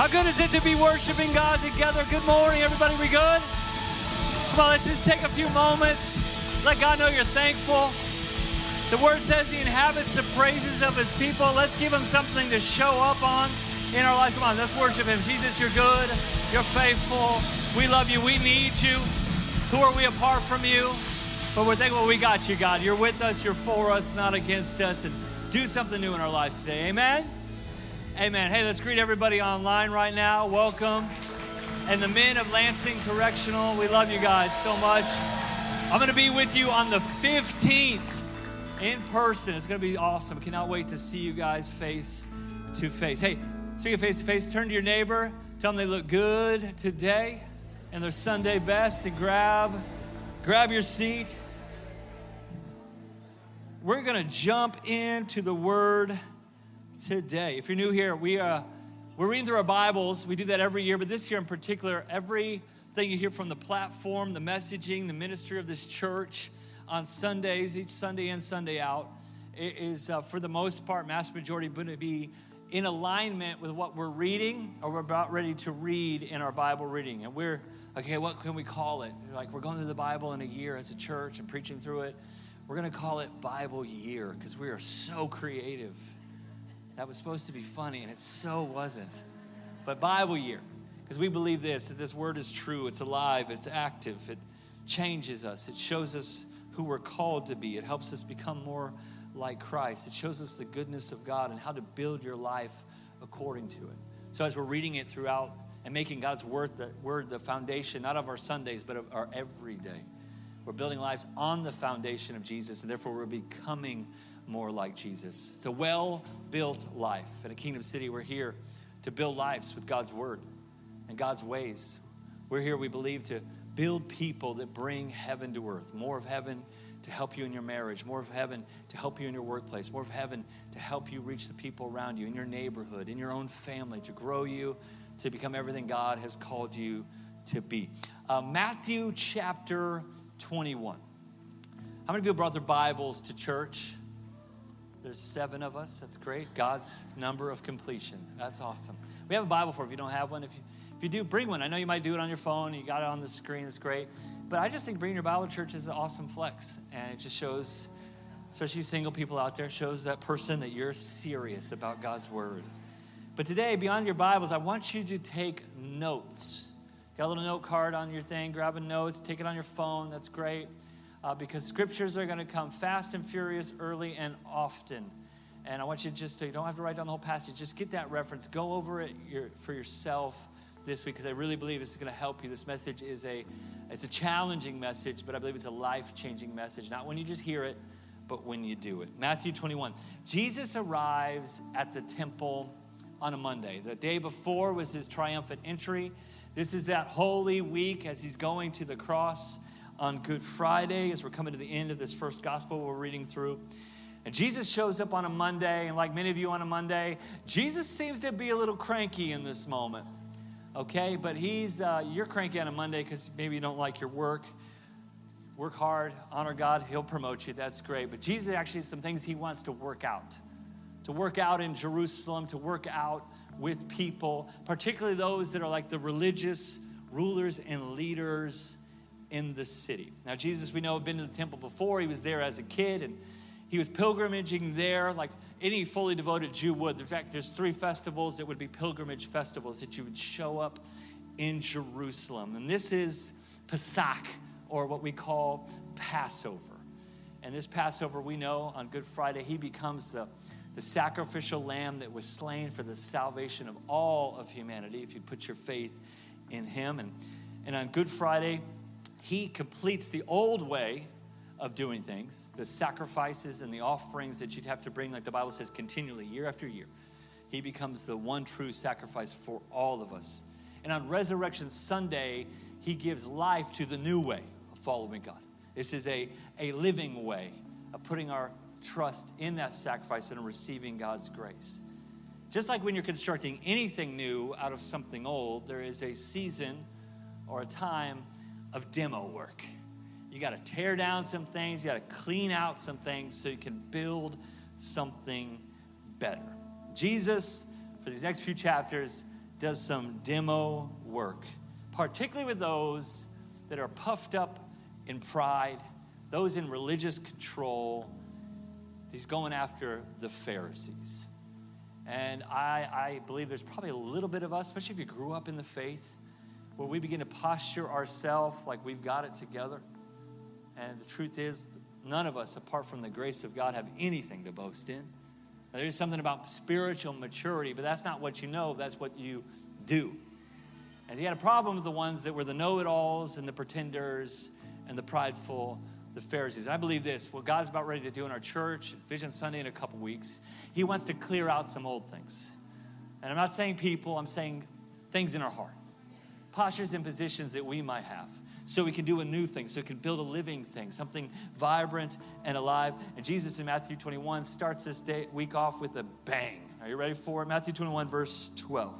How good is it to be worshiping God together? Good morning, everybody. We good? Come on, let's just take a few moments. Let God know you're thankful. The word says he inhabits the praises of his people. Let's give him something to show up on in our life. Come on, let's worship him. Jesus, you're good. You're faithful. We love you. We need you. Who are we apart from you? But we're thankful we got you, God. You're with us. You're for us, not against us. And do something new in our lives today. Amen. Amen. Hey, let's greet everybody online right now. Welcome. And the men of Lansing Correctional, we love you guys so much. I'm going to be with you on the 15th in person. It's going to be awesome. Cannot wait to see you guys face to face. Hey, speaking face to face, turn to your neighbor, tell them they look good today and their Sunday best, and grab grab your seat. We're going to jump into the word today. If you're new here, we are uh, we're reading through our Bibles. We do that every year, but this year in particular, everything you hear from the platform, the messaging, the ministry of this church on Sundays, each Sunday in, Sunday out, is uh, for the most part, mass majority, going to be in alignment with what we're reading or we're about ready to read in our Bible reading. And we're, okay, what can we call it? Like, we're going through the Bible in a year as a church and preaching through it. We're going to call it Bible Year because we are so creative that was supposed to be funny, and it so wasn't. But Bible year, because we believe this that this word is true, it's alive, it's active, it changes us, it shows us who we're called to be, it helps us become more like Christ, it shows us the goodness of God and how to build your life according to it. So as we're reading it throughout and making God's word the, word the foundation, not of our Sundays, but of our everyday. We're building lives on the foundation of Jesus, and therefore we're becoming more like Jesus. It's a well built life. In a kingdom city, we're here to build lives with God's word and God's ways. We're here, we believe, to build people that bring heaven to earth. More of heaven to help you in your marriage, more of heaven to help you in your workplace, more of heaven to help you reach the people around you, in your neighborhood, in your own family, to grow you, to become everything God has called you to be. Uh, Matthew chapter 21. How many people brought their Bibles to church? There's seven of us. That's great. God's number of completion. That's awesome. We have a Bible for if you don't have one. If you, if you do, bring one. I know you might do it on your phone. You got it on the screen. It's great. But I just think bringing your Bible to church is an awesome flex. And it just shows, especially single people out there, shows that person that you're serious about God's word. But today, beyond your Bibles, I want you to take notes. Got a little note card on your thing. Grab a notes. Take it on your phone. That's great uh, because scriptures are going to come fast and furious, early and often. And I want you just to, you don't have to write down the whole passage, just get that reference. Go over it your, for yourself this week because I really believe this is going to help you. This message is a, it's a challenging message, but I believe it's a life changing message. Not when you just hear it, but when you do it. Matthew 21. Jesus arrives at the temple on a Monday. The day before was his triumphant entry. This is that holy week as he's going to the cross on Good Friday as we're coming to the end of this first gospel we're reading through. And Jesus shows up on a Monday, and like many of you on a Monday, Jesus seems to be a little cranky in this moment. Okay, but he's uh, you're cranky on a Monday because maybe you don't like your work. Work hard, honor God, He'll promote you. That's great. But Jesus actually has some things He wants to work out, to work out in Jerusalem, to work out with people, particularly those that are like the religious rulers and leaders in the city. Now, Jesus, we know, had been to the temple before. He was there as a kid, and he was pilgrimaging there like any fully devoted Jew would. In fact, there's three festivals that would be pilgrimage festivals that you would show up in Jerusalem. And this is Pesach, or what we call Passover. And this Passover, we know on Good Friday, he becomes the, the sacrificial lamb that was slain for the salvation of all of humanity if you put your faith in him. And, and on Good Friday, he completes the old way of doing things, the sacrifices and the offerings that you'd have to bring, like the Bible says, continually, year after year. He becomes the one true sacrifice for all of us. And on Resurrection Sunday, he gives life to the new way of following God. This is a, a living way of putting our trust in that sacrifice and receiving God's grace. Just like when you're constructing anything new out of something old, there is a season or a time of demo work. You got to tear down some things, you got to clean out some things so you can build something better. Jesus, for these next few chapters, does some demo work, particularly with those that are puffed up in pride, those in religious control. He's going after the Pharisees. And I, I believe there's probably a little bit of us, especially if you grew up in the faith, where we begin to posture ourselves like we've got it together. And the truth is, none of us, apart from the grace of God, have anything to boast in. Now, there's something about spiritual maturity, but that's not what you know, that's what you do. And he had a problem with the ones that were the know it alls and the pretenders and the prideful, the Pharisees. I believe this what God's about ready to do in our church, Vision Sunday in a couple weeks, He wants to clear out some old things. And I'm not saying people, I'm saying things in our heart, postures and positions that we might have so we can do a new thing, so we can build a living thing, something vibrant and alive. And Jesus in Matthew 21 starts this day, week off with a bang. Are you ready for it? Matthew 21, verse 12.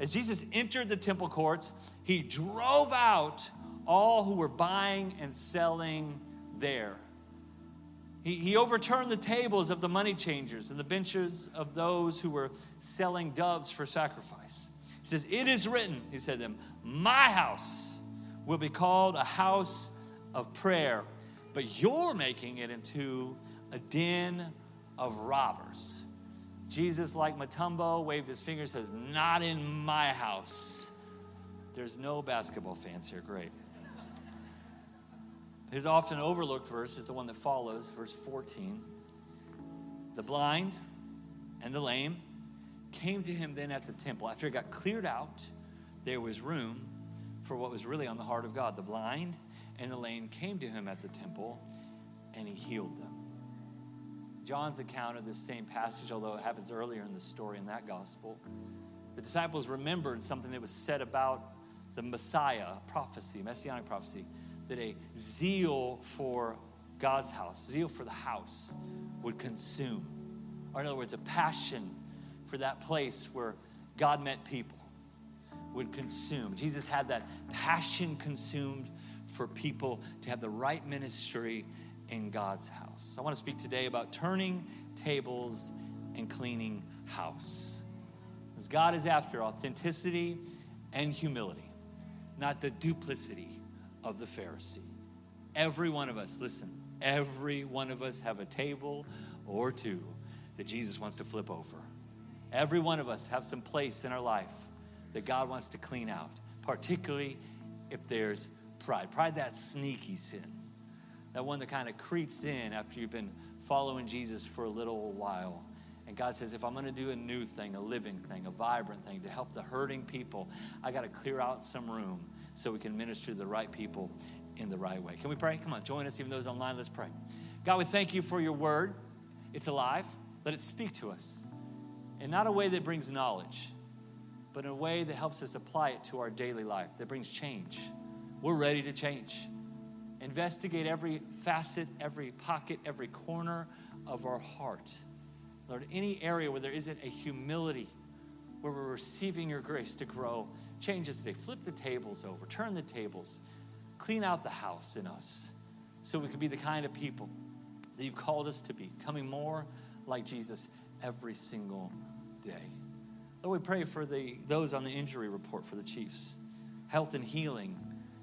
As Jesus entered the temple courts, he drove out all who were buying and selling there. He, he overturned the tables of the money changers and the benches of those who were selling doves for sacrifice. He says, It is written, he said to them, My house will be called a house of prayer, but you're making it into a den of robbers. Jesus, like Mutombo, waved his finger, says, Not in my house. There's no basketball fans here. Great. His often overlooked verse is the one that follows, verse 14. The blind and the lame came to him then at the temple. After it got cleared out, there was room for what was really on the heart of God. The blind and the lame came to him at the temple, and he healed them. John's account of this same passage, although it happens earlier in the story in that gospel, the disciples remembered something that was said about the Messiah prophecy, messianic prophecy, that a zeal for God's house, zeal for the house, would consume. Or, in other words, a passion for that place where God met people would consume. Jesus had that passion consumed for people to have the right ministry in God's house. I want to speak today about turning tables and cleaning house. Because God is after authenticity and humility, not the duplicity of the Pharisee. Every one of us, listen, every one of us have a table or two that Jesus wants to flip over. Every one of us have some place in our life that God wants to clean out, particularly if there's pride. Pride, that sneaky sin, that one that kind of creeps in after you've been following Jesus for a little while. And God says, if I'm going to do a new thing, a living thing, a vibrant thing to help the hurting people, I got to clear out some room so we can minister to the right people in the right way. Can we pray? Come on, join us, even those online. Let's pray. God, we thank you for your word. It's alive. Let it speak to us in not a way that brings knowledge, but in a way that helps us apply it to our daily life, that brings change. We're ready to change. Investigate every facet, every pocket, every corner of our heart. Lord, any area where there isn't a humility, where we're receiving your grace to grow, change us today. Flip the tables over, turn the tables, clean out the house in us so we can be the kind of people that you've called us to be, coming more like Jesus every single day. Lord, we pray for the, those on the injury report for the Chiefs. Health and healing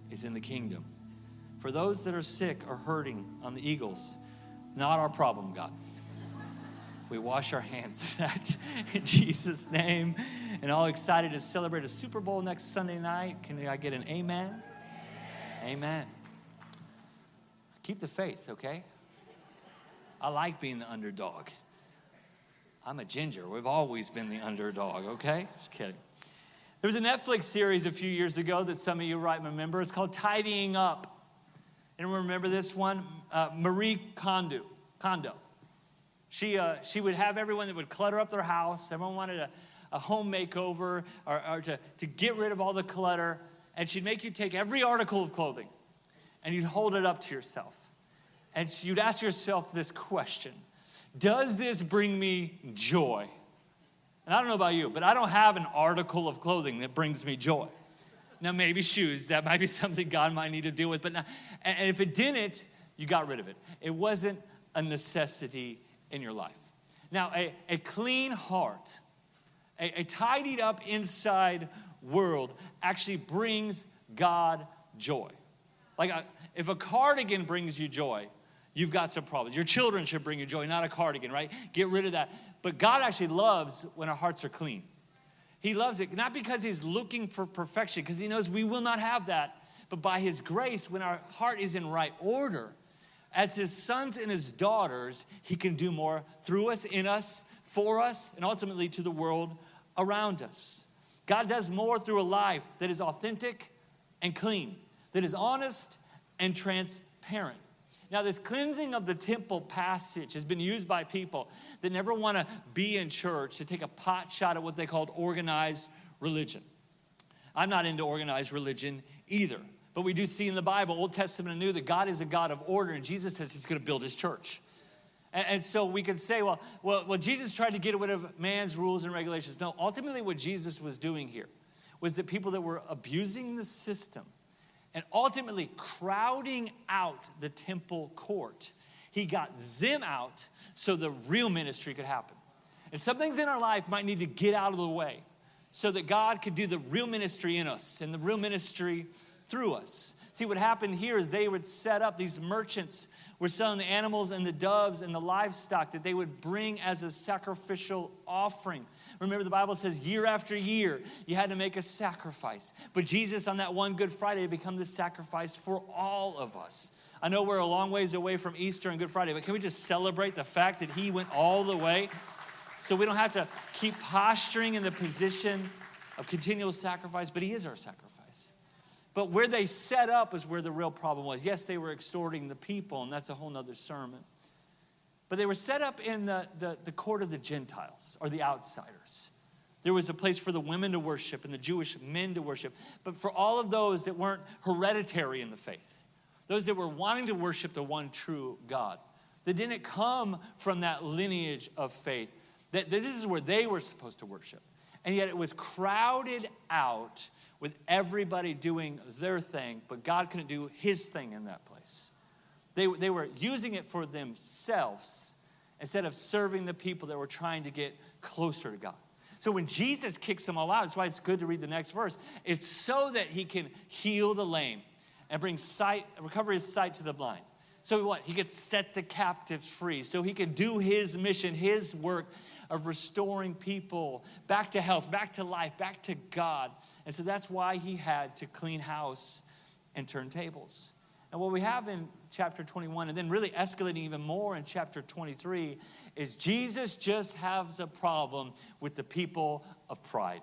is in the kingdom. For those that are sick or hurting on the Eagles, not our problem, God. We wash our hands of that in Jesus' name. And all excited to celebrate a Super Bowl next Sunday night. Can I get an amen? Amen. amen. Keep the faith, okay? I like being the underdog. I'm a ginger. We've always been the underdog, okay? Just kidding. There was a Netflix series a few years ago that some of you might remember. It's called Tidying Up. Anyone remember this one? Uh, Marie Kondo. Kondo. She, uh, she would have everyone that would clutter up their house. Everyone wanted a, a home makeover or, or to, to get rid of all the clutter. And she'd make you take every article of clothing and you'd hold it up to yourself. And you'd ask yourself this question does this bring me joy? And I don't know about you, but I don't have an article of clothing that brings me joy. Now, maybe shoes, that might be something God might need to deal with, but now, and if it didn't, you got rid of it. It wasn't a necessity in your life. Now, a, a clean heart, a, a tidied up inside world actually brings God joy. Like a, if a cardigan brings you joy, you've got some problems. Your children should bring you joy, not a cardigan, right? Get rid of that. But God actually loves when our hearts are clean. He loves it, not because He's looking for perfection, because He knows we will not have that, but by His grace, when our heart is in right order, as His sons and His daughters, He can do more through us, in us, for us, and ultimately to the world around us. God does more through a life that is authentic and clean, that is honest and transparent. Now, this cleansing of the temple passage has been used by people that never want to be in church to take a pot shot at what they called organized religion. I'm not into organized religion either, but we do see in the Bible, Old Testament and New, that God is a God of order, and Jesus says He's going to build His church. And, so we could say, well, well, well, Jesus tried to get rid of man's rules and regulations. No, ultimately, what Jesus was doing here was that people that were abusing the system and ultimately crowding out the temple court, he got them out so the real ministry could happen. And some things in our life might need to get out of the way so that God could do the real ministry in us and the real ministry through us. See, what happened here is they would set up these merchants were selling the animals and the doves and the livestock that they would bring as a sacrificial offering. Remember, the Bible says year after year, you had to make a sacrifice. But Jesus, on that one Good Friday, become the sacrifice for all of us. I know we're a long ways away from Easter and Good Friday, but can we just celebrate the fact that He went all the way so we don't have to keep posturing in the position of continual sacrifice, but He is our sacrifice. But where they set up is where the real problem was. Yes, they were extorting the people, and that's a whole nother sermon. But they were set up in the, the, the court of the Gentiles or the outsiders. There was a place for the women to worship and the Jewish men to worship. But for all of those that weren't hereditary in the faith, those that were wanting to worship the one true God, that didn't come from that lineage of faith, that, that this is where they were supposed to worship. And yet it was crowded out with everybody doing their thing, but God couldn't do his thing in that place. They, they were using it for themselves instead of serving the people that were trying to get closer to God. So when Jesus kicks them all out, that's why it's good to read the next verse. It's so that he can heal the lame and bring sight, recover his sight to the blind. So what? He could set the captives free. So he could do his mission, his work of restoring people back to health, back to life, back to God. And so that's why he had to clean house and turn tables. And what we have in chapter 21, and then really escalating even more in chapter 23, is Jesus just has a problem with the people of pride.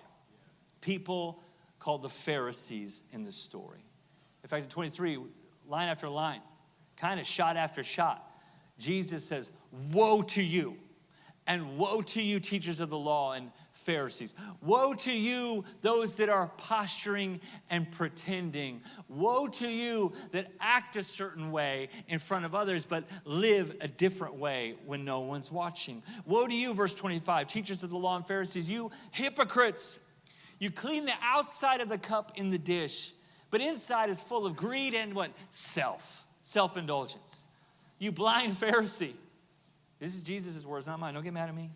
People called the Pharisees in this story. In fact, in 23, line after line, kind of shot after shot, Jesus says, Woe to you! And woe to you, teachers of the law and Pharisees. Woe to you, those that are posturing and pretending. Woe to you that act a certain way in front of others, but live a different way when no one's watching. Woe to you, verse 25, teachers of the law and Pharisees, you hypocrites. You clean the outside of the cup in the dish, but inside is full of greed and what? Self, self indulgence. You blind Pharisee. This is Jesus' words, not mine. Don't get mad at me.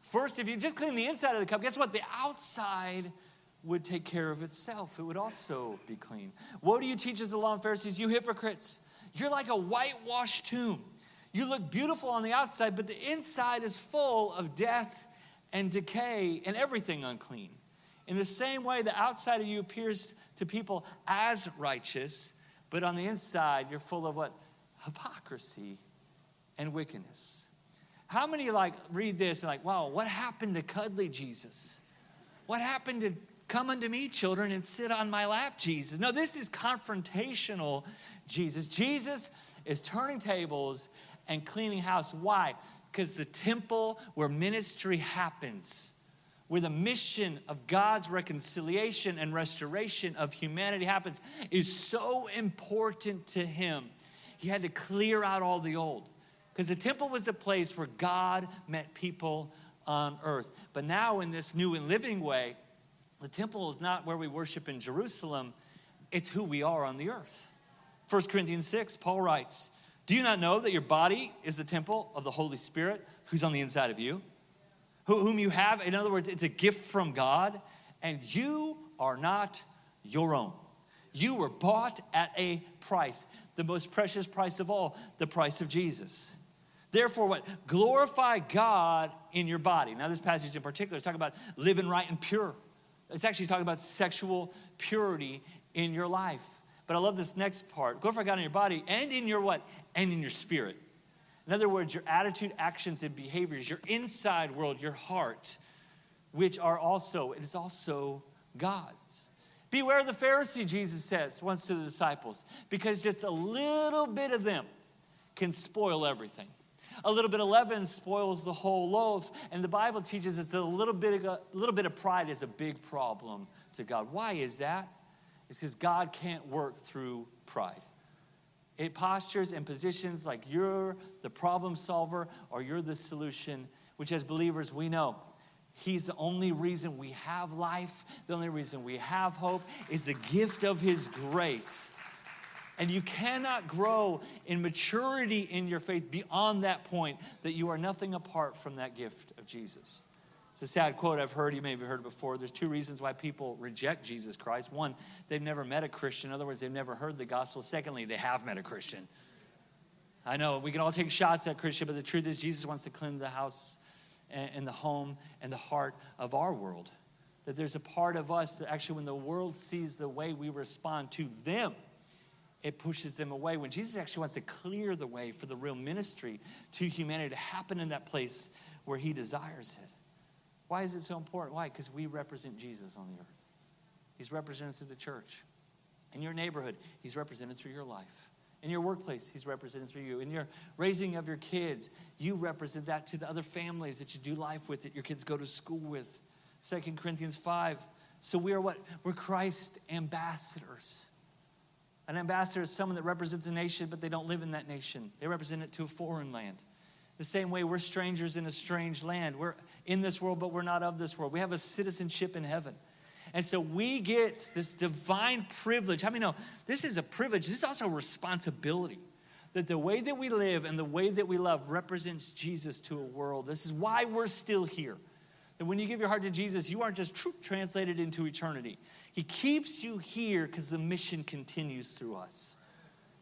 First, if you just clean the inside of the cup, guess what? The outside would take care of itself. It would also be clean. Woe to you, teachers of the law and Pharisees, you hypocrites. You're like a whitewashed tomb. You look beautiful on the outside, but the inside is full of death and decay and everything unclean. In the same way, the outside of you appears to people as righteous, but on the inside, you're full of what? Hypocrisy and wickedness. How many like read this and like, wow, what happened to cuddly Jesus? What happened to come unto me, children, and sit on my lap, Jesus? No, this is confrontational Jesus. Jesus is turning tables and cleaning house. Why? Because the temple where ministry happens, where the mission of God's reconciliation and restoration of humanity happens, is so important to him. He had to clear out all the old. Because the temple was a place where God met people on earth. But now, in this new and living way, the temple is not where we worship in Jerusalem, it's who we are on the earth. 1 Corinthians 6, Paul writes, Do you not know that your body is the temple of the Holy Spirit who's on the inside of you? whom you have. In other words, it's a gift from God, and you are not your own. You were bought at a price, the most precious price of all, the price of Jesus. Therefore, what? Glorify God in your body. Now, this passage in particular is talking about living right and pure. It's actually talking about sexual purity in your life. But I love this next part. Glorify God in your body and in your what? And in your spirit. In other words, your attitude, actions, and behaviors, your inside world, your heart, which are also, it is also God's. Beware of the Pharisee, Jesus says once to the disciples, because just a little bit of them can spoil everything. A little bit of leaven spoils the whole loaf, and the Bible teaches us that a little bit of, a little bit of pride is a big problem to God. Why is that? It's because God can't work through pride. It postures and positions like you're the problem solver or you're the solution, which as believers we know He's the only reason we have life, the only reason we have hope is the gift of His grace. And you cannot grow in maturity in your faith beyond that point that you are nothing apart from that gift of Jesus. It's a sad quote I've heard. You may have heard it before. There's two reasons why people reject Jesus Christ. One, they've never met a Christian. In other words, they've never heard the gospel. Secondly, they have met a Christian. I know we can all take shots at Christian, but the truth is, Jesus wants to cleanse the house and the home and the heart of our world. That there's a part of us that actually, when the world sees the way we respond to them, it pushes them away. When Jesus actually wants to clear the way for the real ministry to humanity to happen in that place where He desires it. Why is it so important? Why? Because we represent Jesus on the earth. He's represented through the church. In your neighborhood, He's represented through your life. In your workplace, he's represented through you. In your raising of your kids, you represent that to the other families that you do life with, that your kids go to school with. Second Corinthians 5. So we are what? We're Christ ambassadors. An ambassador is someone that represents a nation, but they don't live in that nation. They represent it to a foreign land. The same way we're strangers in a strange land. We're in this world, but we're not of this world. We have a citizenship in heaven. And so we get this divine privilege. How many know this is a privilege? This is also a responsibility. That the way that we live and the way that we love represents Jesus to a world. This is why we're still here. That when you give your heart to Jesus, you aren't just translated into eternity. He keeps you here because the mission continues through us.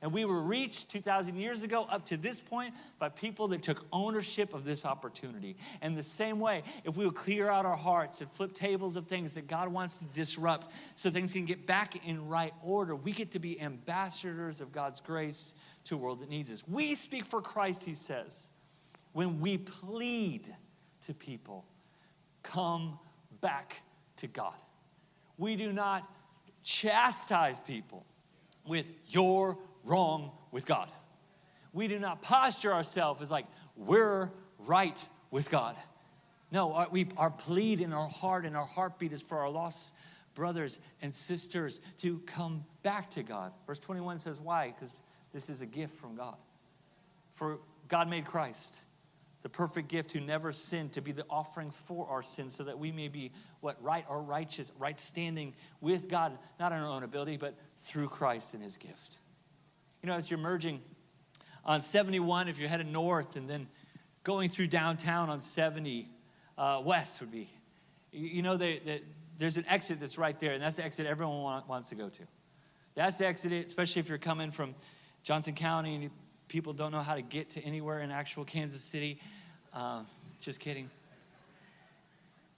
And we were reached 2,000 years ago up to this point by people that took ownership of this opportunity. And the same way, if we will clear out our hearts and flip tables of things that God wants to disrupt so things can get back in right order, we get to be ambassadors of God's grace to a world that needs us. We speak for Christ, he says, when we plead to people, come back to God. We do not chastise people with your wrong with God. We do not posture ourselves as like we're right with God. No, our, we, our plead in our heart and our heartbeat is for our lost brothers and sisters to come back to God. Verse 21 says, Why? Because this is a gift from God. For God made Christ, the perfect gift who never sinned, to be the offering for our sins, so that we may be what right or righteous, right standing with God, not in our own ability, but through Christ and his gift. You know, as you're merging on 71, if you're headed north, and then going through downtown on 70 uh, west would be, you know, they, they, there's an exit that's right there, and that's the exit everyone want, wants to go to. That's the exit, especially if you're coming from Johnson County and people don't know how to get to anywhere in actual Kansas City. Uh, just kidding.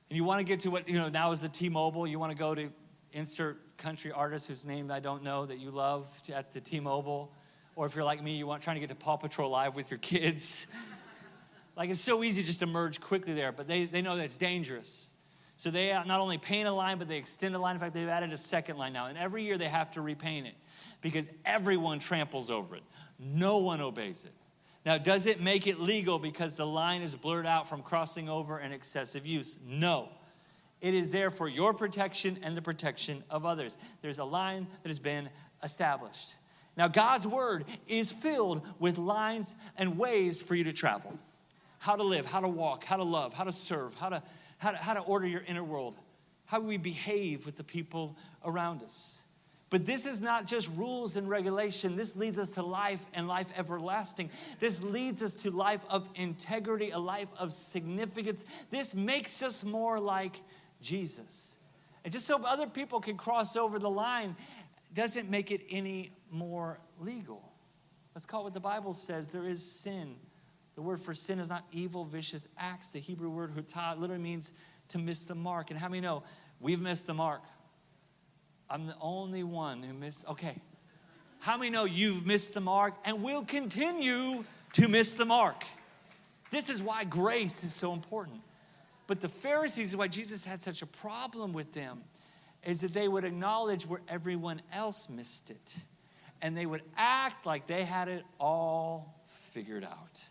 And you want to get to what, you know, now is the T Mobile. You want to go to insert country artist whose name I don't know that you love at the T-Mobile, or if you're like me, you want trying to get to Paw Patrol Live with your kids. like it's so easy just to merge quickly there, but they, they know that it's dangerous. So they uh, not only paint a line, but they extend a line. In fact, they've added a second line now. And every year they have to repaint it because everyone tramples over it. No one obeys it. Now, does it make it legal because the line is blurred out from crossing over and excessive use? No. It is there for your protection and the protection of others. There's a line that has been established. Now, God's word is filled with lines and ways for you to travel how to live, how to walk, how to love, how to serve, how to, how to, how to order your inner world, how we behave with the people around us. But this is not just rules and regulation. This leads us to life and life everlasting. This leads us to life of integrity, a life of significance. This makes us more like Jesus. And just so other people can cross over the line doesn't make it any more legal. Let's call it what the Bible says there is sin. The word for sin is not evil, vicious acts. The Hebrew word hutah literally means to miss the mark. And how many know we've missed the mark? I'm the only one who missed. Okay. How many know you've missed the mark and will continue to miss the mark? This is why grace is so important. But the Pharisees, why Jesus had such a problem with them, is that they would acknowledge where everyone else missed it. And they would act like they had it all figured out.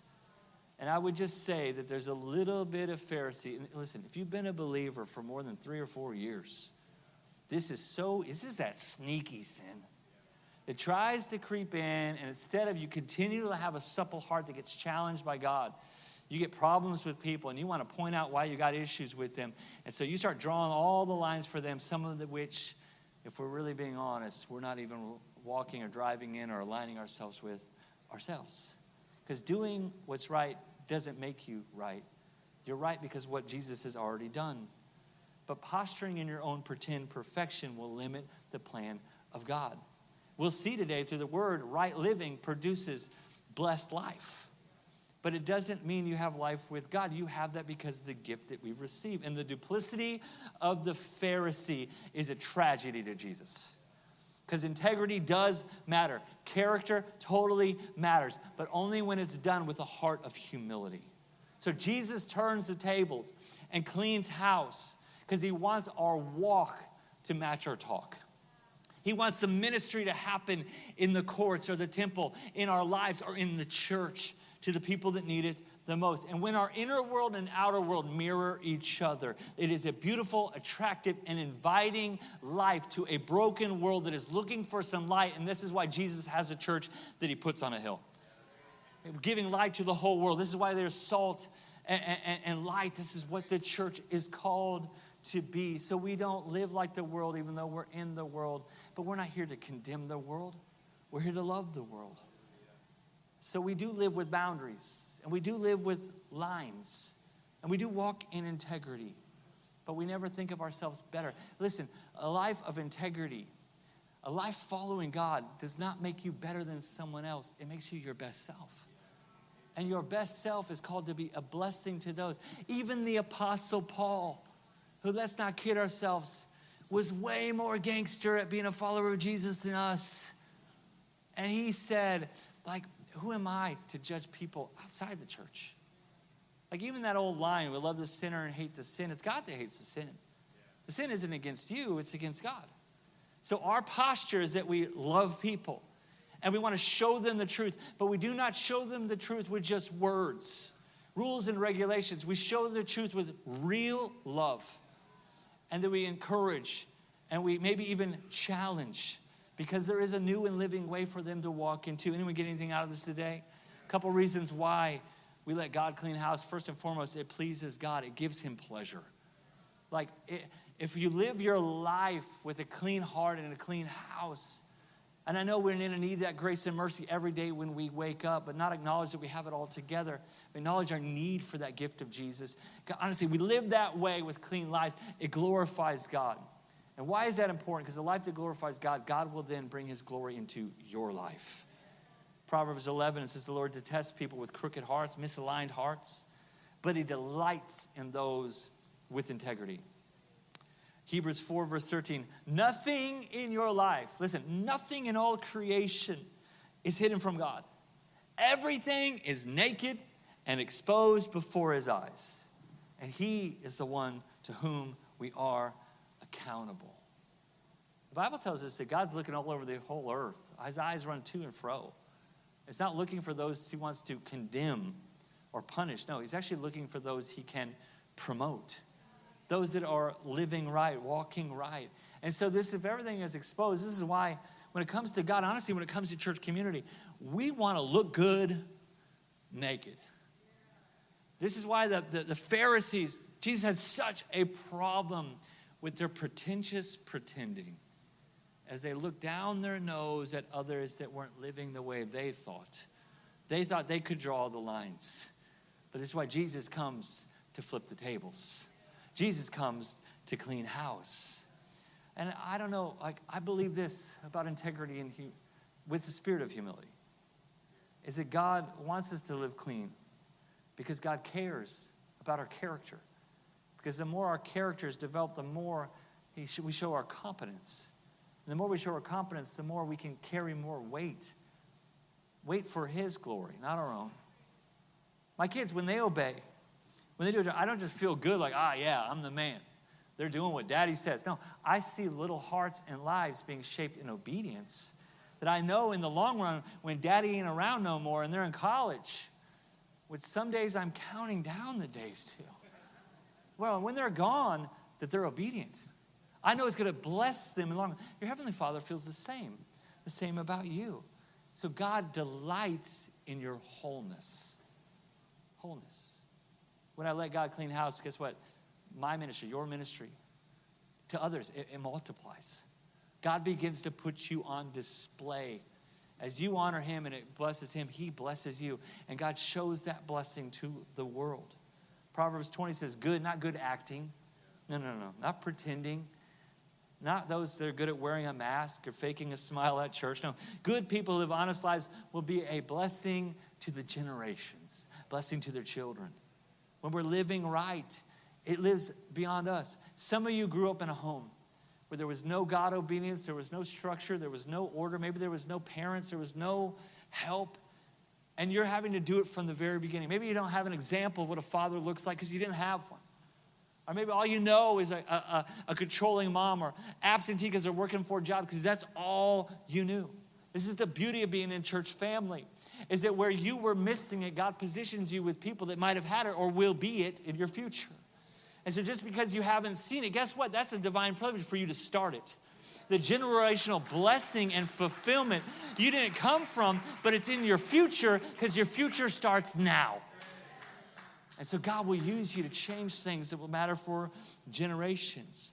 And I would just say that there's a little bit of Pharisee. And listen, if you've been a believer for more than three or four years, this is so, this is that sneaky sin that tries to creep in, and instead of you continue to have a supple heart that gets challenged by God, you get problems with people and you want to point out why you got issues with them. And so you start drawing all the lines for them, some of the which, if we're really being honest, we're not even walking or driving in or aligning ourselves with ourselves. Because doing what's right doesn't make you right. You're right because what Jesus has already done. But posturing in your own pretend perfection will limit the plan of God. We'll see today through the word, right living produces blessed life. But it doesn't mean you have life with God. You have that because the gift that we've received. And the duplicity of the Pharisee is a tragedy to Jesus. Because integrity does matter. Character totally matters, but only when it's done with a heart of humility. So Jesus turns the tables and cleans house because he wants our walk to match our talk. He wants the ministry to happen in the courts or the temple, in our lives or in the church to the people that need it the most. And when our inner world and outer world mirror each other, it is a beautiful, attractive, and inviting life to a broken world that is looking for some light. And this is why Jesus has a church that he puts on a hill, giving light to the whole world. This is why there's salt and, and, and light. This is what the church is called to be. So we don't live like the world, even though we're in the world. But we're not here to condemn the world, we're here to love the world. So we do live with boundaries, and we do live with lines, and we do walk in integrity. But we never think of ourselves better. Listen, a life of integrity, a life following God, does not make you better than someone else. It makes you your best self. And your best self is called to be a blessing to those. Even the Apostle Paul, who, let's not kid ourselves, was way more gangster at being a follower of Jesus than us. And he said, like, who am I to judge people outside the church? Like, even that old line, we love the sinner and hate the sin, it's God that hates the sin. The sin isn't against you, it's against God. So, our posture is that we love people and we want to show them the truth, but we do not show them the truth with just words, rules, and regulations. We show the truth with real love and that we encourage and we maybe even challenge because there is a new and living way for them to walk into. Anyone get anything out of this today? A couple reasons why we let God clean house. First and foremost, it pleases God, it gives Him pleasure. Like, it, if you live your life with a clean heart and a clean house, and I know we're going to need that grace and mercy every day when we wake up, but not acknowledge that we have it all together. Acknowledge our need for that gift of Jesus. Honestly, we live that way with clean lives. It glorifies God. And why is that important? Because a life that glorifies God, God will then bring his glory into your life. Proverbs 11 it says, The Lord detests people with crooked hearts, misaligned hearts, but he delights in those with integrity. Hebrews 4, verse 13. Nothing in your life, listen, nothing in all creation is hidden from God. Everything is naked and exposed before his eyes. And he is the one to whom we are accountable. The Bible tells us that God's looking all over the whole earth. His eyes run to and fro. It's not looking for those he wants to condemn or punish. No, he's actually looking for those he can promote those that are living right, walking right. And so, this, if everything is exposed, this is why when it comes to God, honestly, when it comes to church community, we want to look good naked. This is why the, the, the, Pharisees, Jesus had such a problem with their pretentious pretending. as they looked down their nose at others that weren't living the way they thought. They thought they could draw the lines. But this is why Jesus comes to flip the tables. Jesus comes to clean house. And I don't know, like, I believe this about integrity and hu- with the spirit of humility is that God wants us to live clean because God cares about our character. Because the more our character is developed, the more we show our competence. And the more we show our competence, the more we can carry more weight. Weight for His glory, not our own. My kids, when they obey, when they do I don't just feel good like, ah, yeah, I'm the man. They're doing what daddy says. No, I see little hearts and lives being shaped in obedience that I know in the long run, when daddy ain't around no more and they're in college, which some days I'm counting down the days to. Well, when they're gone, that they're obedient. I know it's going to bless them in the long. Your Heavenly Father feels the same, the same about you. So God delights in your wholeness. Wholeness. When I let God clean house, guess what? My ministry, your ministry, to others, it, it multiplies. God begins to put you on display. As you honor Him and it blesses Him, He blesses you. And God shows that blessing to the world. Proverbs 20 says, good, not good acting. No, no, no, not pretending. Not those that are good at wearing a mask or faking a smile at church. No, good people who live honest lives will be a blessing to the generations, blessing to their children. When we're living right, it lives beyond us. Some of you grew up in a home where there was no God obedience, there was no structure, there was no order, maybe there was no parents, there was no help, and you're having to do it from the very beginning. Maybe you don't have an example of what a father looks like because you didn't have one. Or maybe all you know is a, a, a controlling mom or absentee because they're working for a job because that's all you knew. This is the beauty of being in church family is that where you were missing it, God positions you with people that might have had it or will be it in your future. And so just because you haven't seen it, guess what? That's a divine privilege for you to start it. The generational blessing and fulfillment you didn't come from, but it's in your future because your future starts now. And so God will use you to change things that will matter for generations.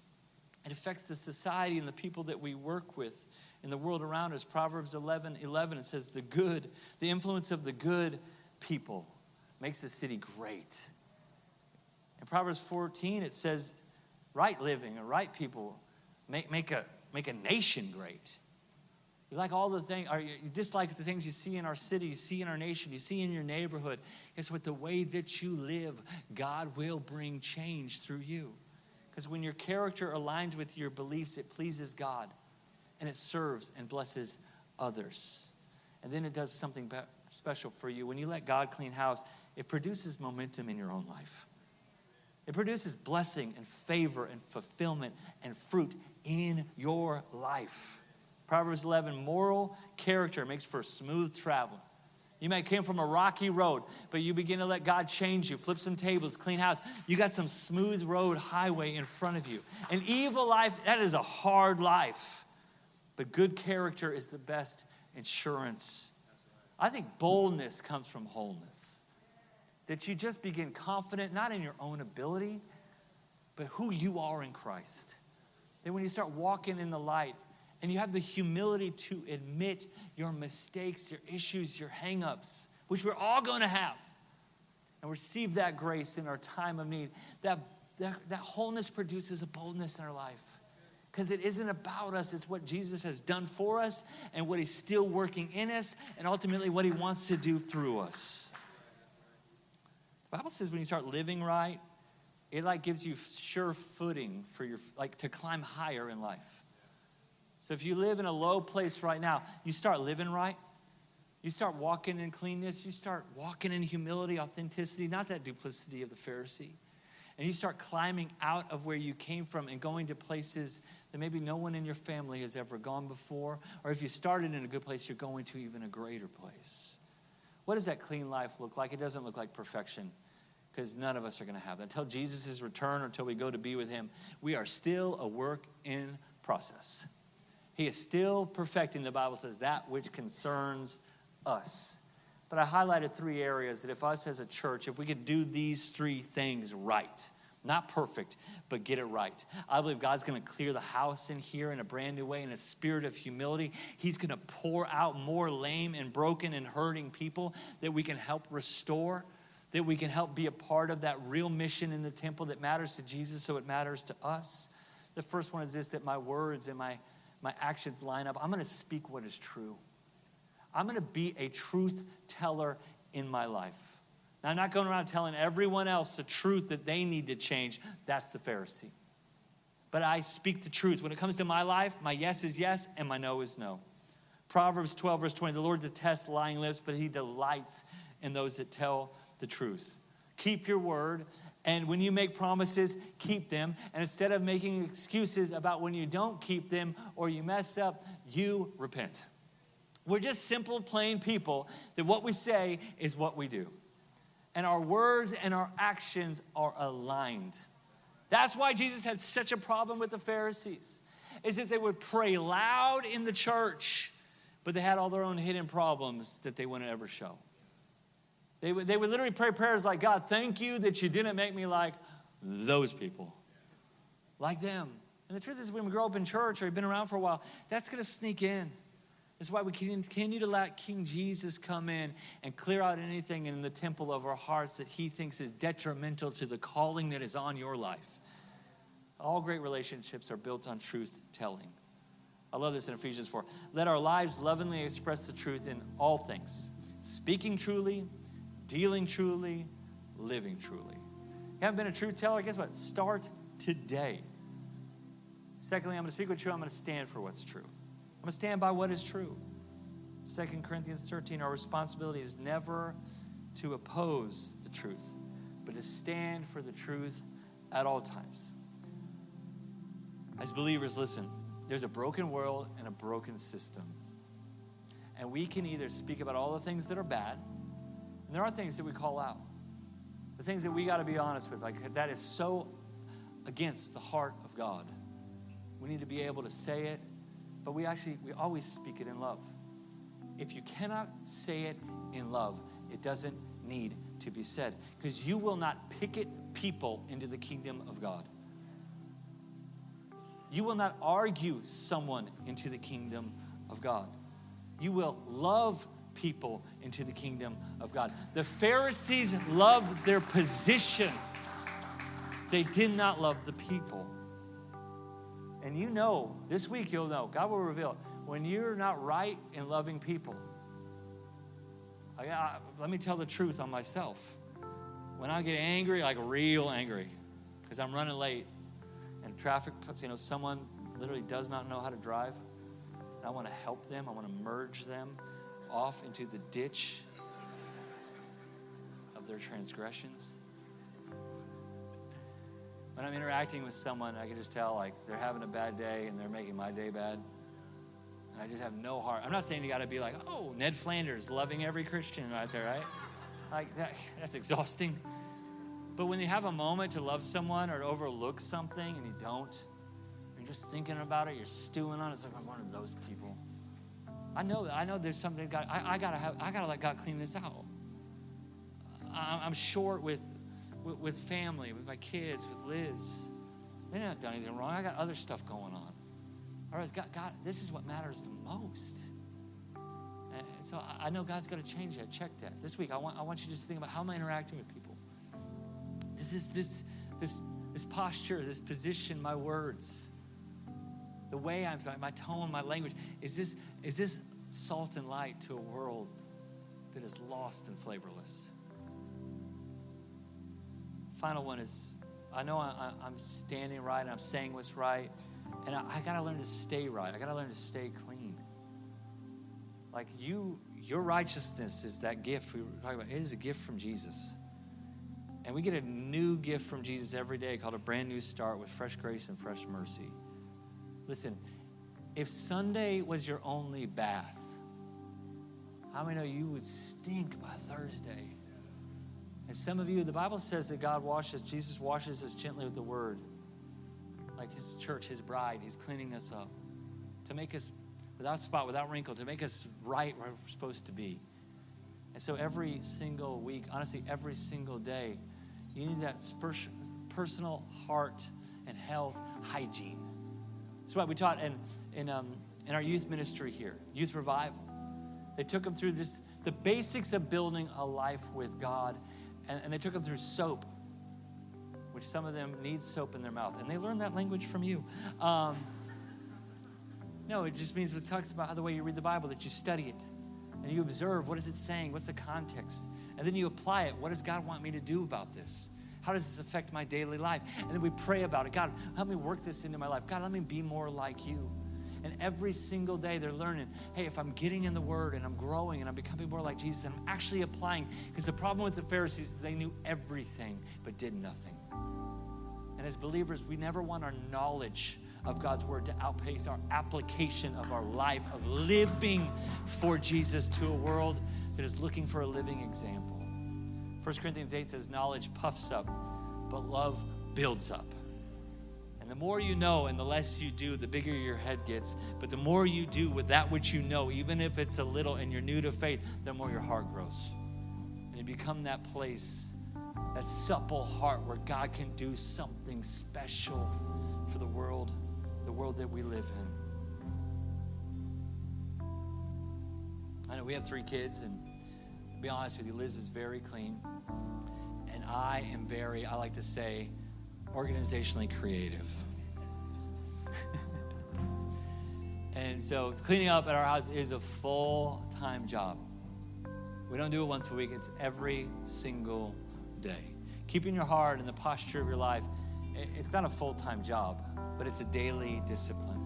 It affects the society and the people that we work with in the world around us. Proverbs 11 11, it says, The good, the influence of the good people makes the city great. In Proverbs 14, it says, Right living and right people make, make, a, make a nation great. You like all the things, or you dislike the things you see in our city, you see in our nation, you see in your neighborhood. Guess what? The way that you live, God will bring change through you. Because when your character aligns with your beliefs, it pleases God and it serves and blesses others. And then it does something special for you. When you let God clean house, it produces momentum in your own life. It produces blessing and favor and fulfillment and fruit in your life. Proverbs 11, moral character makes for smooth travel. You might came from a rocky road, but you begin to let God change you, flip some tables, clean house. You got some smooth road highway in front of you. An evil life, that is a hard life. But good character is the best insurance. I think boldness comes from wholeness. That you just begin confident, not in your own ability, but who you are in Christ. That when you start walking in the light and you have the humility to admit your mistakes, your issues, your hangups, which we're all to have, and receive that grace in our time of need, that, that, that wholeness produces a boldness in our life because it isn't about us, it's what Jesus has done for us and what He's still working in us and ultimately what He wants to do through us. The Bible says when you start living right, it like gives you sure footing for your like to climb higher in life. So if you live in a low place right now, you start living right. You start walking in cleanness, you start walking in humility, authenticity, not that duplicity of the Pharisee and you start climbing out of where you came from and going to places that maybe no one in your family has ever gone before, or if you started in a good place, you're going to even a greater place. What does that clean life look like? It doesn't look like perfection because none of us are going to have that. Until Jesus' return or until we go to be with him, we are still a work in process. He is still perfecting, the Bible says, that which concerns us. But I highlighted three areas that if us as a church, if we could do these three things right, Not perfect, but get it right. I believe God's gonna clear the house in here in a brand new way, in a spirit of humility. He's gonna pour out more lame and broken and hurting people that we can help restore, that we can help be a part of that real mission in the temple that matters to Jesus, so it matters to us. The first one is this that my words and my, my actions line up. I'm gonna speak what is true. I'm gonna be a truth teller in my life. Now, I'm not going around telling everyone else the truth that they need to change. That's the Pharisee. But I speak the truth. When it comes to my life, my yes is yes and my no is no. Proverbs 12, verse 20 the Lord detests lying lips, but he delights in those that tell the truth. Keep your word, and when you make promises, keep them. And instead of making excuses about when you don't keep them or you mess up, you repent. We're just simple, plain people that what we say is what we do and our words and our actions are aligned. That's why Jesus had such a problem with the Pharisees. Is that they would pray loud in the church, but they had all their own hidden problems that they wouldn't ever show. They would, they would literally pray prayers like, God, thank you that you didn't make me like those people, like them. And the truth is, when we grow up in church or you've been around for a while, that's gonna sneak in. That's why we continue to let King Jesus come in and clear out anything in the temple of our hearts that he thinks is detrimental to the calling that is on your life. All great relationships are built on truth telling. I love this in Ephesians 4. Let our lives lovingly express the truth in all things, speaking truly, dealing truly, living truly. You haven't been a truth teller? Guess what? Start today. Secondly, I'm going to speak with you. I'm going to stand for what's true. Going to stand by what is true. 2 Corinthians 13, our responsibility is never to oppose the truth, but to stand for the truth at all times. As believers, listen, there's a broken world and a broken system. And we can either speak about all the things that are bad, and there are things that we call out. The things that we got to be honest with, like that is so against the heart of God. We need to be able to say it but we actually we always speak it in love. If you cannot say it in love, it doesn't need to be said because you will not picket people into the kingdom of God. You will not argue someone into the kingdom of God. You will love people into the kingdom of God. The Pharisees loved their position, they did not love the people. And you know, this week you'll know, God will reveal when you're not right in loving people. I, I, let me tell the truth on myself. When I get angry, like real angry, because I'm running late and traffic, you know, someone literally does not know how to drive. And I want to help them, I want to merge them off into the ditch of their transgressions when I'm interacting with someone, I can just tell like they're having a bad day and they're making my day bad. And I just have no heart. I'm not saying you got to be like, oh, Ned Flanders, loving every Christian right there, right? Like that, that's exhausting. But when you have a moment to love someone or overlook something and you don't, you're just thinking about it, you're stewing on it. It's like I'm one of those people. I know that. I know there's something God. I, I gotta have. I gotta let God clean this out. I'm short with with, with family, with my kids, with Liz. They haven't done anything wrong. I got other stuff going on. All right, God, God this is what matters the most. And so I know God's got to change that. Check that. This week, I want, I want you just to think about how am I interacting with people? This is this, this, this posture, this position, my words, the way I'm my tone, my language. Is this, is this salt and light to a world that is lost and flavorless? Final one is I know I, am standing right and I'm saying what's right, and I, I got to learn to stay right. I got to learn to stay clean. Like you, your righteousness is that gift we were talking about. It is a gift from Jesus. And we get a new gift from Jesus every day called a brand new start with fresh grace and fresh mercy. Listen, if Sunday was your only bath, how many know you would stink by Thursday? And some of you, the Bible says that God washes, Jesus washes us gently with the word. Like his church, his bride, he's cleaning us up to make us without spot, without wrinkle, to make us right where we're supposed to be. And so every single week, honestly, every single day, you need that personal heart and health hygiene. That's why we taught in, in, um, in our youth ministry here, Youth Revival. They took them through this, the basics of building a life with God, and, and they took them through soap, which some of them need soap in their mouth. And they learned that language from you. Um, no, it just means it talks about how the way you read the Bible, that you study it and you observe what is it saying, what's the context, and then you apply it. What does God want me to do about this? How does this affect my daily life? And then we pray about it. God, help me work this into my life. God, let me be more like you. And every single day they're learning hey, if I'm getting in the Word and I'm growing and I'm becoming more like Jesus and I'm actually applying, because the problem with the Pharisees is they knew everything but did nothing. And as believers, we never want our knowledge of God's Word to outpace our application of our life, of living for Jesus to a world that is looking for a living example. 1 Corinthians 8 says, Knowledge puffs up, but love builds up. And the more you know and the less you do, the bigger your head gets. But the more you do with that which you know, even if it's a little and you're new to faith, the more your heart grows. And you become that place, that supple heart where God can do something special for the world, the world that we live in. I know we have three kids, and to be honest with you, Liz is very clean. And I am very, I like to say, organizationally creative. and so cleaning up at our house is a full time job. We don't do it once a week, it's every single day. Keeping your heart in the posture of your life, it's not a full time job, but it's a daily discipline.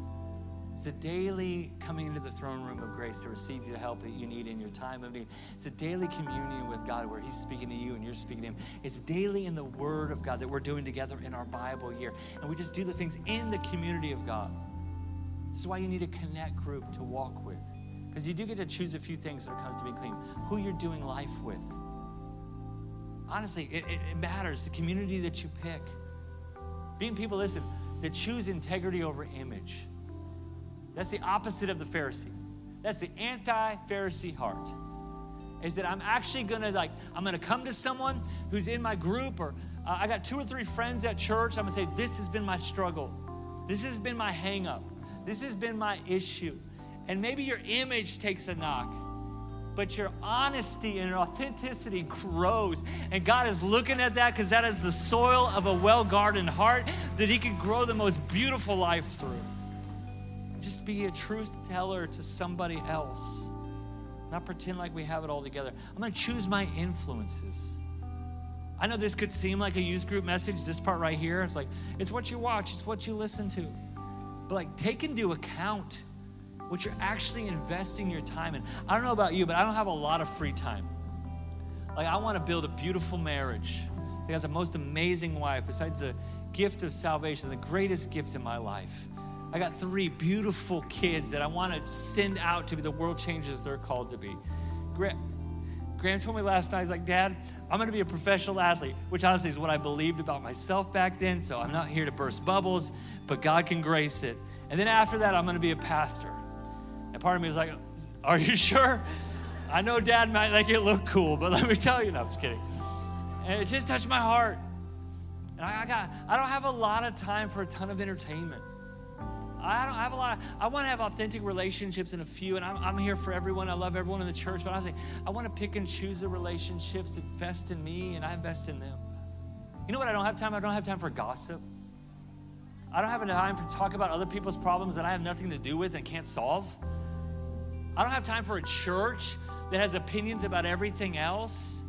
It's a daily coming into the throne room of grace to receive the help that you need in your time of need. It's a daily communion with God where He's speaking to you and you're speaking to Him. It's daily in the Word of God that we're doing together in our Bible year. And we just do those things in the community of God. This is why you need a connect group to walk with. Because you do get to choose a few things when it comes to being clean. Who you're doing life with. Honestly, it, it, it matters the community that you pick. Being people, listen, that choose integrity over image. That's the opposite of the Pharisee. That's the anti Pharisee heart. Is that I'm actually gonna like, I'm gonna come to someone who's in my group, or uh, I got two or three friends at church. I'm gonna say, This has been my struggle. This has been my hang up. This has been my issue. And maybe your image takes a knock, but your honesty and your authenticity grows. And God is looking at that because that is the soil of a well guarded heart that He can grow the most beautiful life through just be a truth teller to somebody else. Not pretend like we have it all together. I'm going to choose my influences. I know this could seem like a youth group message, this part right here. It's like, it's what you watch, it's what you listen to. But like, take into account what you're actually investing your time in. I don't know about you, but I don't have a lot of free time. Like, I want to build a beautiful marriage. I got the most amazing wife, besides the gift of salvation, the greatest gift in my life. I got three beautiful kids that I want to send out to be the world changers they're called to be. Graham, told me last night, he's like, Dad, I'm going to be a professional athlete, which honestly is what I believed about myself back then. So I'm not here to burst bubbles, but God can grace it. And then after that, I'm going to be a pastor. And part of me is like, Are you sure? I know Dad might make it look cool, but let me tell you, no, I'm just kidding. And it just touched my heart. And I, I got, I don't have a lot of time for a ton of entertainment. I don't I have a lot. Of, I want to have authentic relationships in a few, and I'm, I'm here for everyone. I love everyone in the church, but I say I want to pick and choose the relationships that invest in me, and I invest in them. You know what? I don't have time. I don't have time for gossip. I don't have time for talk about other people's problems that I have nothing to do with and can't solve. I don't have time for a church that has opinions about everything else,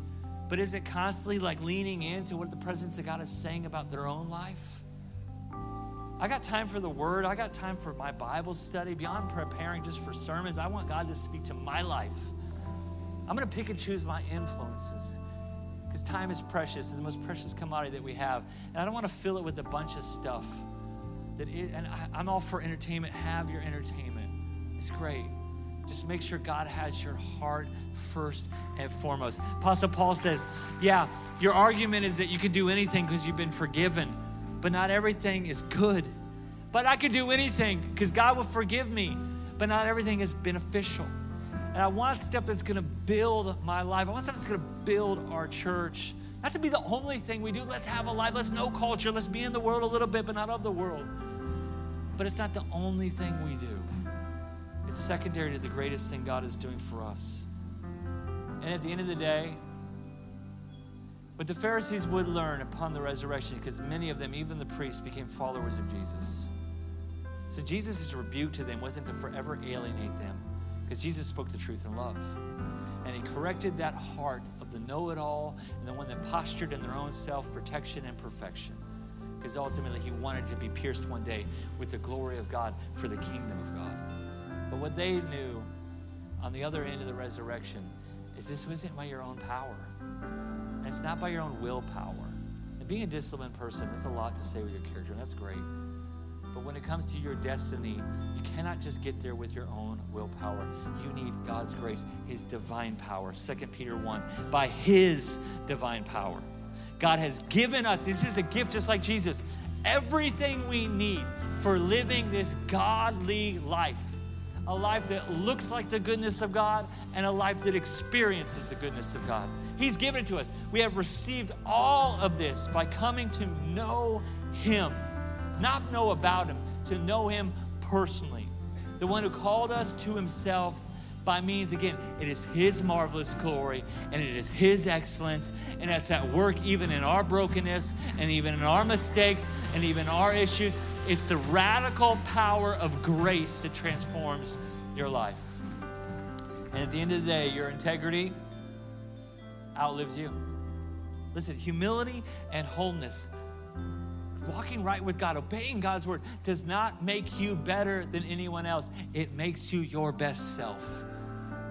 but is it constantly like leaning into what the presence of God is saying about their own life? I got time for the word. I got time for my Bible study beyond preparing just for sermons. I want God to speak to my life. I'm going to pick and choose my influences because time is precious. It's the most precious commodity that we have. And I don't want to fill it with a bunch of stuff. That it, and I, I'm all for entertainment. Have your entertainment. It's great. Just make sure God has your heart first and foremost. Apostle Paul says, Yeah, your argument is that you can do anything because you've been forgiven but not everything is good. But I could do anything because God will forgive me, but not everything is beneficial. And I want stuff that's gonna build my life. I want stuff that's gonna build our church Not to be the only thing we do. Let's have a life. Let's know culture. Let's be in the world a little bit, but not of the world. But it's not the only thing we do. It's secondary to the greatest thing God is doing for us. And at the end of the day, what the Pharisees would learn upon the resurrection, because many of them, even the priests, became followers of Jesus. So Jesus' rebuke to them wasn't to forever alienate them, because Jesus spoke the truth in love. And he corrected that heart of the know it all and the one that postured in their own self protection and perfection. Because ultimately, he wanted to be pierced one day with the glory of God for the kingdom of God. But what they knew on the other end of the resurrection is this wasn't by your own power. And it's not by your own willpower. And being a disciplined person, that's a lot to say with your character, and that's great. But when it comes to your destiny, you cannot just get there with your own willpower. You need God's grace, His divine power. 2 Peter 1 by His divine power. God has given us, this is a gift just like Jesus, everything we need for living this godly life a life that looks like the goodness of God, and a life that experiences the goodness of God. He's given it to us. We have received all of this by coming to know Him, not know about Him, to know Him personally. The one who called us to Himself by means, again, it is His marvelous glory and it is His excellence. And it's at work even in our brokenness and even in our mistakes and even our issues. It's the radical power of grace that transforms your life. And at the end of the day, your integrity outlives you. Listen, humility and wholeness walking right with God, obeying God's word, does not make you better than anyone else. It makes you your best self.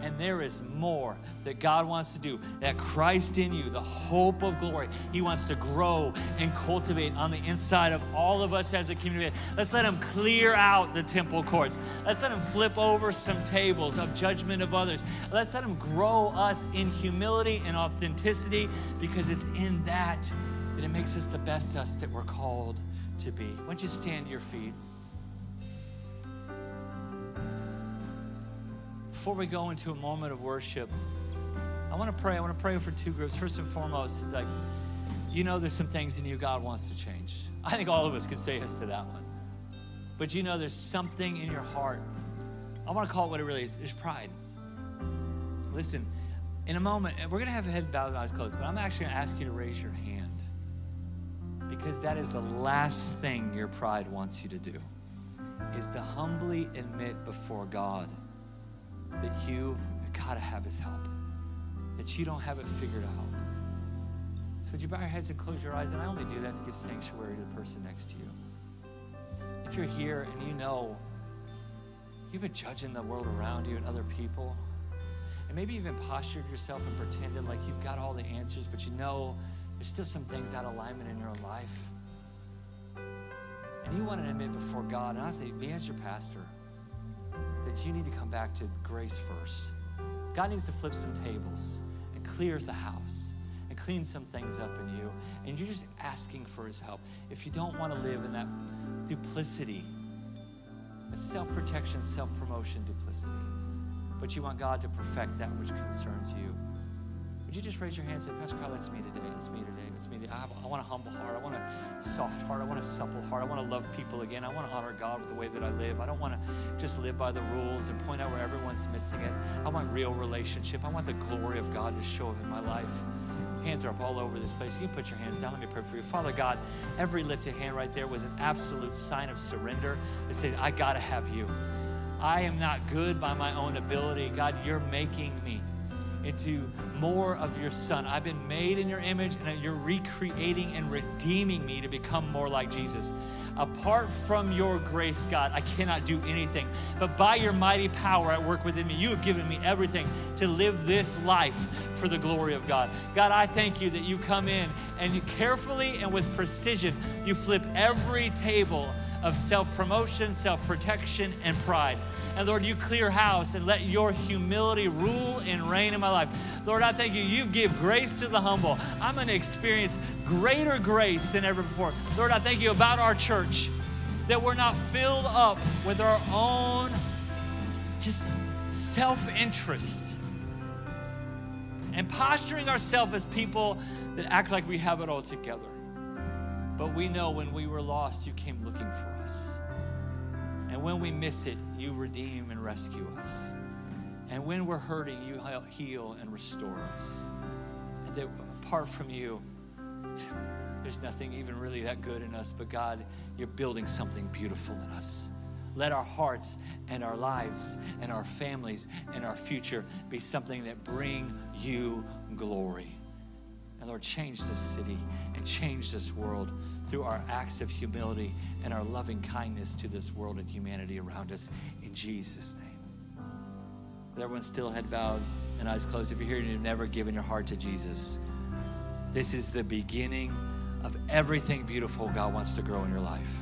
And there is more that God wants to do. That Christ in you, the hope of glory, He wants to grow and cultivate on the inside of all of us as a community. Let's let Him clear out the temple courts. Let's let Him flip over some tables of judgment of others. Let's let Him grow us in humility and authenticity because it's in that that it makes us the best us that we're called to be. Why don't you stand to your feet? Before we go into a moment of worship, I want to pray. I want to pray for two groups. First and foremost, is like, you know, there's some things in you God wants to change. I think all of us could say yes to that one. But you know, there's something in your heart. I want to call it what it really is. There's pride. Listen, in a moment, we're going to have a head bowed and eyes closed, but I'm actually going to ask you to raise your hand because that is the last thing your pride wants you to do is to humbly admit before God that you have got to have his help, that you don't have it figured out. So would you bow your heads and close your eyes? And I only do that to give sanctuary to the person next to you. If you're here and you know you've been judging the world around you and other people, and maybe even postured yourself and pretended like you've got all the answers, but you know there's still some things out of alignment in your life. And you want to admit before God, and honestly, me as your pastor, that you need to come back to grace first. God needs to flip some tables and clear the house and clean some things up in you. And you're just asking for his help. If you don't want to live in that duplicity, a self protection, self promotion duplicity, but you want God to perfect that which concerns you would you just raise your hand and say, Pastor Kyle, that's me today. That's me today. That's me today. I, I want a humble heart. I want a soft heart. I want a supple heart. I want to love people again. I want to honor God with the way that I live. I don't want to just live by the rules and point out where everyone's missing it. I want real relationship. I want the glory of God to show up in my life. Hands are up all over this place. You can put your hands down. Let me pray for you. Father God, every lifted hand right there was an absolute sign of surrender. They said, I got to have you. I am not good by my own ability. God, you're making me into more of your son. I've been made in your image and you're recreating and redeeming me to become more like Jesus. Apart from your grace, God, I cannot do anything. But by your mighty power at work within me, you have given me everything to live this life for the glory of God. God, I thank you that you come in and you carefully and with precision, you flip every table of self promotion, self protection, and pride. And Lord, you clear house and let your humility rule and reign in my life. Lord, I thank you. You give grace to the humble. I'm going to experience greater grace than ever before. Lord, I thank you about our church that we're not filled up with our own just self interest. And and posturing ourselves as people that act like we have it all together. But we know when we were lost, you came looking for us. And when we miss it, you redeem and rescue us. And when we're hurting, you heal and restore us. And that apart from you, there's nothing even really that good in us, but God, you're building something beautiful in us. Let our hearts and our lives and our families and our future be something that bring you glory. And Lord, change this city and change this world through our acts of humility and our loving kindness to this world and humanity around us in Jesus' name. With everyone still head bowed and eyes closed, if you're here and you've never given your heart to Jesus, this is the beginning of everything beautiful God wants to grow in your life.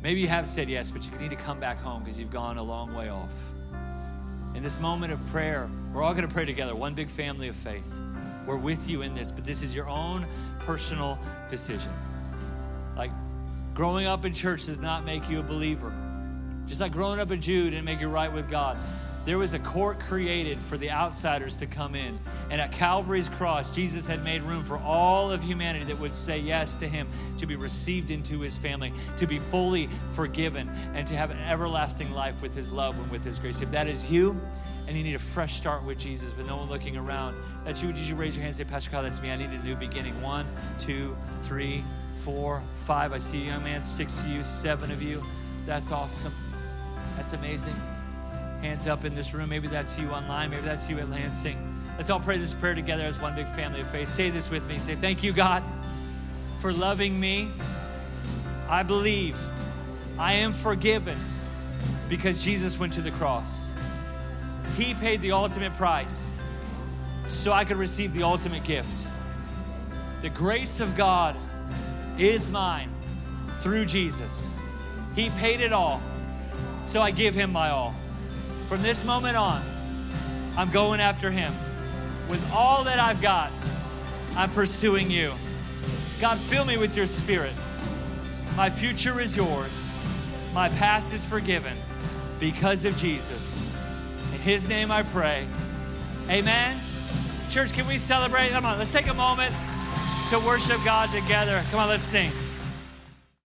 Maybe you have said yes, but you need to come back home because you've gone a long way off. In this moment of prayer, we're all going to pray together, one big family of faith. We're with you in this, but this is your own personal decision. Like growing up in church does not make you a believer. Just like growing up a Jew didn't make you right with God there was a court created for the outsiders to come in. And at Calvary's cross, Jesus had made room for all of humanity that would say yes to him, to be received into his family, to be fully forgiven, and to have an everlasting life with his love and with his grace. If that is you, and you need a fresh start with Jesus, but no one looking around, that's you. Would you raise your hand and say, Pastor Kyle, that's me. I need a new beginning. One, two, three, four, five. I see a young man, six of you, seven of you. That's awesome. That's amazing hands up in this room. Maybe that's you online. Maybe that's you at Lansing. Let's all pray this prayer together as one big family of faith. Say this with me. Say, Thank you, God, for loving me. I believe I am forgiven because Jesus went to the cross. He paid the ultimate price so I could receive the ultimate gift. The grace of God is mine through Jesus. He paid it all, so I give him my all. From this moment on, I'm going after Him. With all that I've got, I'm pursuing you. God, fill me with your spirit. My future is yours. My past is forgiven because of Jesus. His name I pray. Amen. Church, can we celebrate? Come on, let's take a moment to worship God together. Come on, let's sing.